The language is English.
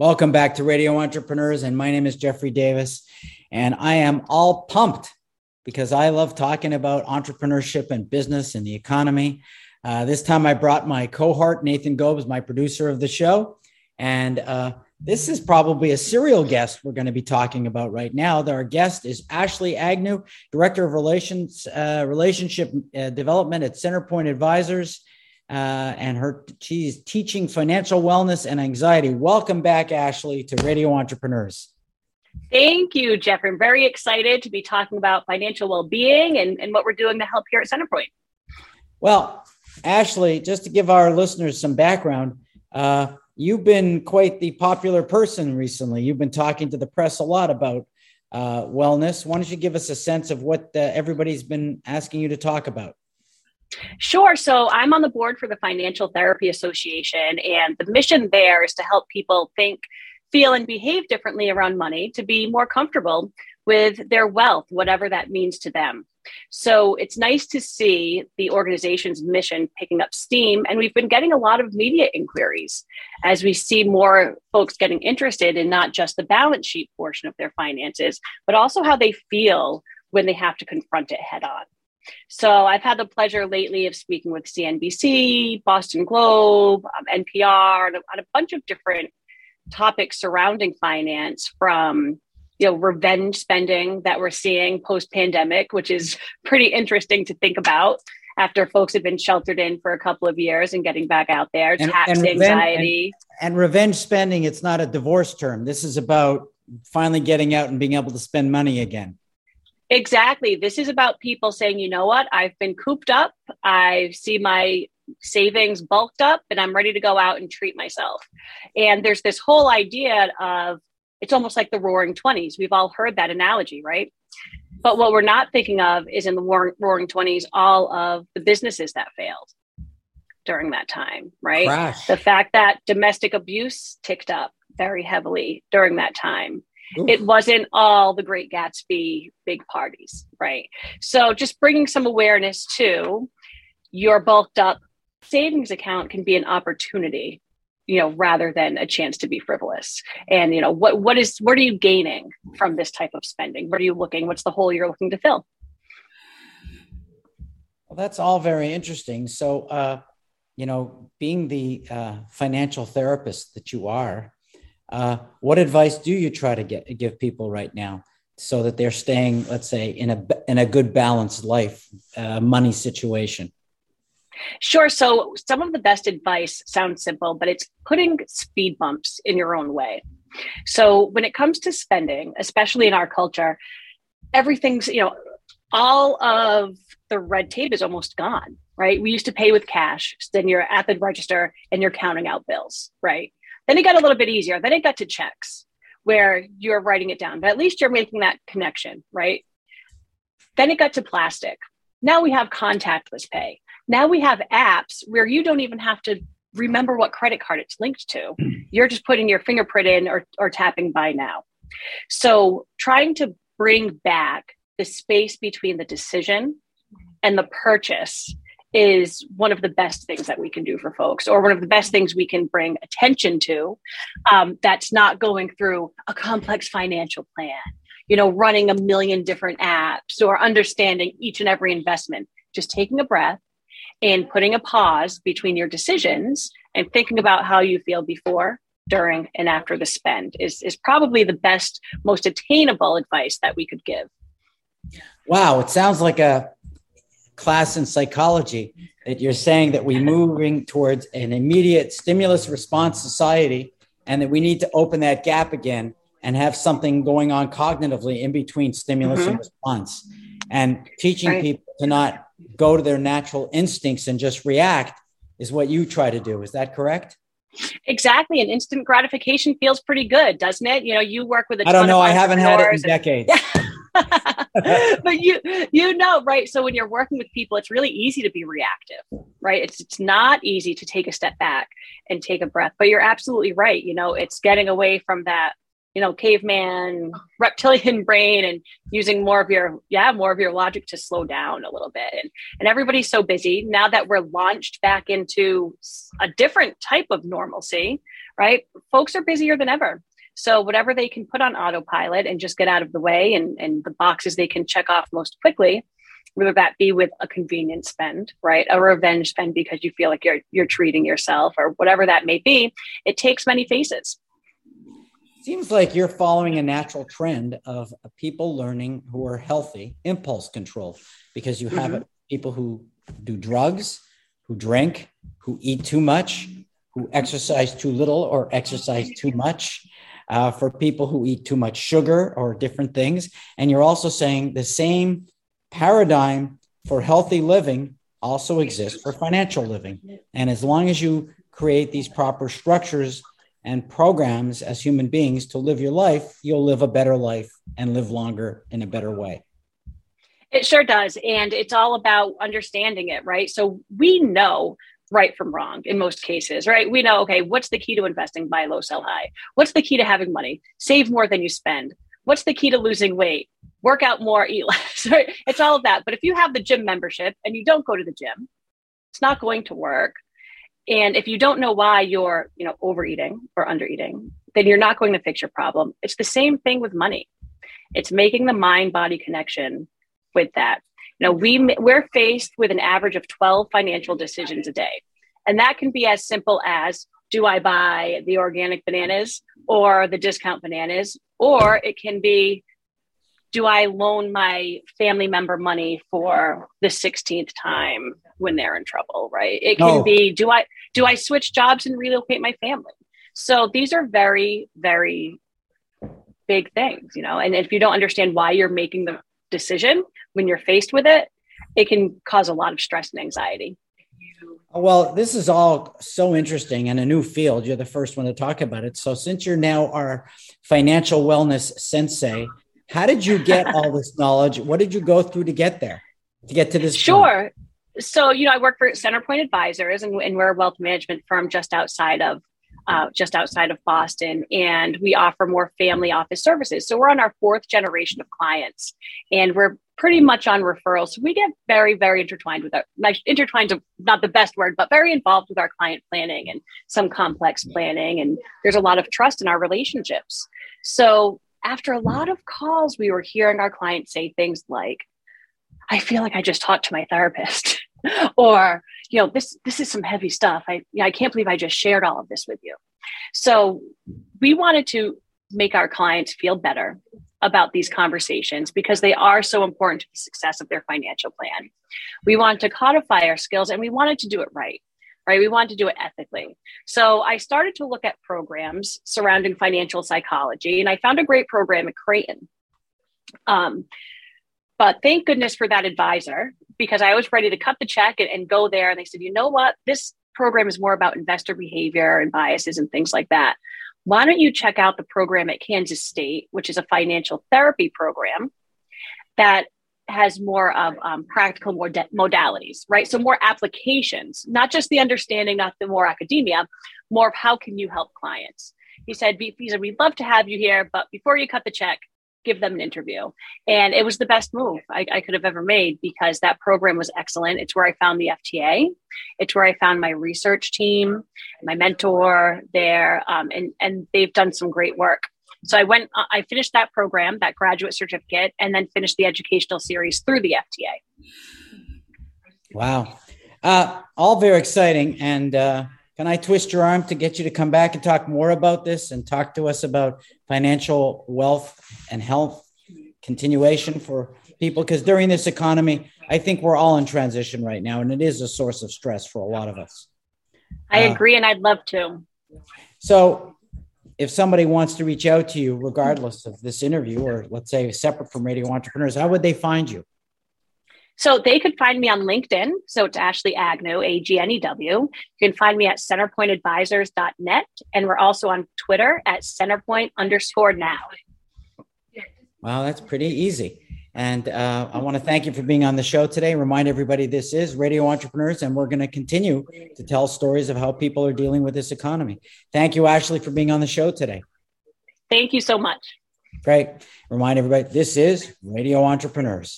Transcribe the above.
Welcome back to Radio Entrepreneurs, and my name is Jeffrey Davis, and I am all pumped because I love talking about entrepreneurship and business and the economy. Uh, this time I brought my cohort, Nathan Gobes, my producer of the show, and uh, this is probably a serial guest we're going to be talking about right now. Our guest is Ashley Agnew, Director of Relations uh, Relationship uh, Development at Centerpoint Advisors uh, and her she's teaching financial wellness and anxiety. Welcome back, Ashley, to Radio Entrepreneurs. Thank you, Jeff. I'm very excited to be talking about financial well-being and, and what we're doing to help here at Centerpoint. Well, Ashley, just to give our listeners some background, uh, you've been quite the popular person recently. You've been talking to the press a lot about uh, wellness. Why don't you give us a sense of what uh, everybody's been asking you to talk about? Sure. So I'm on the board for the Financial Therapy Association, and the mission there is to help people think, feel, and behave differently around money to be more comfortable with their wealth, whatever that means to them. So it's nice to see the organization's mission picking up steam. And we've been getting a lot of media inquiries as we see more folks getting interested in not just the balance sheet portion of their finances, but also how they feel when they have to confront it head on. So I've had the pleasure lately of speaking with CNBC, Boston Globe, um, NPR, on a, on a bunch of different topics surrounding finance from you know revenge spending that we're seeing post pandemic which is pretty interesting to think about after folks have been sheltered in for a couple of years and getting back out there and, tax and anxiety. and, and revenge spending it's not a divorce term. This is about finally getting out and being able to spend money again Exactly. This is about people saying, you know what, I've been cooped up. I see my savings bulked up and I'm ready to go out and treat myself. And there's this whole idea of it's almost like the roaring 20s. We've all heard that analogy, right? But what we're not thinking of is in the roaring 20s, all of the businesses that failed during that time, right? Crash. The fact that domestic abuse ticked up very heavily during that time it wasn't all the Great Gatsby big parties, right? So just bringing some awareness to your bulked up savings account can be an opportunity you know rather than a chance to be frivolous. And you know what what is what are you gaining from this type of spending? What are you looking what's the hole you're looking to fill? Well that's all very interesting. So uh you know being the uh, financial therapist that you are uh, what advice do you try to get give people right now so that they're staying, let's say, in a in a good balanced life, uh, money situation? Sure. So some of the best advice sounds simple, but it's putting speed bumps in your own way. So when it comes to spending, especially in our culture, everything's you know all of the red tape is almost gone right we used to pay with cash then you're at the register and you're counting out bills right then it got a little bit easier. Then it got to checks where you're writing it down, but at least you're making that connection, right? Then it got to plastic. Now we have contactless pay. Now we have apps where you don't even have to remember what credit card it's linked to. You're just putting your fingerprint in or, or tapping buy now. So trying to bring back the space between the decision and the purchase is one of the best things that we can do for folks or one of the best things we can bring attention to um, that's not going through a complex financial plan you know running a million different apps or understanding each and every investment. Just taking a breath and putting a pause between your decisions and thinking about how you feel before during and after the spend is, is probably the best most attainable advice that we could give. Wow it sounds like a class in psychology that you're saying that we're moving towards an immediate stimulus response society and that we need to open that gap again and have something going on cognitively in between stimulus mm-hmm. and response. And teaching right. people to not go to their natural instincts and just react is what you try to do. Is that correct? Exactly. And instant gratification feels pretty good doesn't it? You know you work with I don't know. I haven't had it in decades but you you know right? So when you're working with people it's really easy to be reactive right? It's it's not easy to take a step back and take a breath but you're absolutely right. You know it's getting away from that you know caveman reptilian brain and using more of your yeah more of your logic to slow down a little bit. And and everybody's so busy. Now that we're launched back into a different type of normalcy right? Folks are busier than ever so whatever they can put on autopilot and just get out of the way and and the boxes they can check off most quickly whether that be with a convenience spend, right? A revenge spend because you feel like you're you're treating yourself or whatever that may be, it takes many faces. Seems like you're following a natural trend of people learning who are healthy impulse control because you have mm-hmm. people who do drugs, who drink, who eat too much, who exercise too little or exercise too much. Uh, for people who eat too much sugar or different things. And you're also saying the same paradigm for healthy living also exists for financial living. And as long as you create these proper structures and programs as human beings to live your life, you'll live a better life and live longer in a better way. It sure does. And it's all about understanding it, right? So we know right from wrong in most cases, right? We know, okay, what's the key to investing buy low, sell high? What's the key to having money? Save more than you spend. What's the key to losing weight? work out more, eat less. Right? It's all of that. But if you have the gym membership and you don't go to the gym, it's not going to work. And if you don't know why you're, you know, overeating or undereating, then you're not going to fix your problem. It's the same thing with money. It's making the mind body connection with that. Know, we we're faced with an average of 12 financial decisions a day. And that can be as simple as do I buy the organic bananas or the discount bananas? Or it can be do I loan my family member money for the 16th time when they're in trouble, right? It can no. be do I do I switch jobs and relocate my family? So these are very very big things, you know. And if you don't understand why you're making the decision when you're faced with it, it can cause a lot of stress and anxiety. Well, this is all so interesting and a new field. You're the first one to talk about it. So, since you're now our financial wellness sensei, how did you get all this knowledge? What did you go through to get there, to get to this? Sure. Point? So, you know, I work for Centerpoint Advisors, and, and we're a wealth management firm just outside of uh, just outside of Boston, and we offer more family office services. So we're on our fourth generation of clients, and we're pretty much on referrals. So we get very, very intertwined with our intertwined not the best word, but very involved with our client planning and some complex planning. And there's a lot of trust in our relationships. So after a lot of calls, we were hearing our clients say things like, I feel like I just talked to my therapist. or, you know, this this is some heavy stuff. I I can't believe I just shared all of this with you. So we wanted to make our clients feel better about these conversations because they are so important to the success of their financial plan. We wanted to codify our skills and we wanted to do it right right? We wanted to do it ethically. So I started to look at programs surrounding financial psychology, and I found a great program at Creighton. Um, but thank goodness for that advisor because I was ready to cut the check and, and go there. And they said, you know what? This program is more about investor behavior and biases and things like that. Why don't you check out the program at Kansas State, which is a financial therapy program that has more of um, practical more de- modalities, right? So more applications, not just the understanding, not the more academia, more of how can you help clients. He said, he said, we'd love to have you here, but before you cut the check, give them an interview. And it was the best move I, I could have ever made because that program was excellent. It's where I found the FTA. It's where I found my research team, my mentor there, um, and and they've done some great work. So I went, uh, I finished that program, that graduate certificate, and then finished the educational series through the FTA. Wow. Uh, all very exciting. And uh, can I twist your arm to get you to come back and talk more about this and talk to us about financial wealth and health continuation for people? Because during this economy, I think we're all in transition right now, and it is a source of stress for a lot of us. I uh, agree, and I'd love to. So, if somebody wants to reach out to you, regardless of this interview, or let's say separate from Radio Entrepreneurs, how would they find you? So they could find me on LinkedIn. So it's Ashley Agnew, A G N E W. You can find me at centerpointadvisors.net. And we're also on Twitter at centerpoint underscore now. Wow, that's pretty easy. And uh, I want to thank you for being on the show today. Remind everybody this is Radio Entrepreneurs, and we're going to continue to tell stories of how people are dealing with this economy. Thank you, Ashley, for being on the show today. Thank you so much. Great. Remind everybody this is Radio Entrepreneurs.